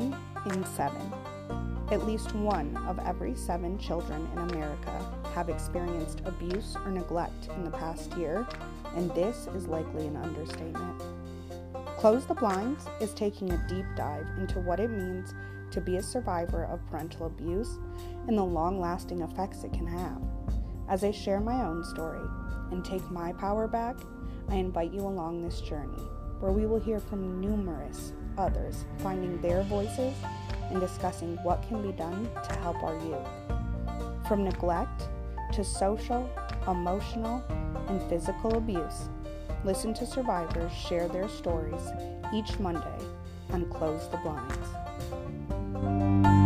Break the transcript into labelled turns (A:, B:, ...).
A: in seven. At least one of every seven children in America have experienced abuse or neglect in the past year, and this is likely an understatement. Close the Blinds is taking a deep dive into what it means to be a survivor of parental abuse and the long lasting effects it can have. As I share my own story and take my power back, I invite you along this journey where we will hear from numerous others finding their voices and discussing what can be done to help our youth. From neglect to social, emotional, and physical abuse, listen to survivors share their stories each Monday on Close the Blinds.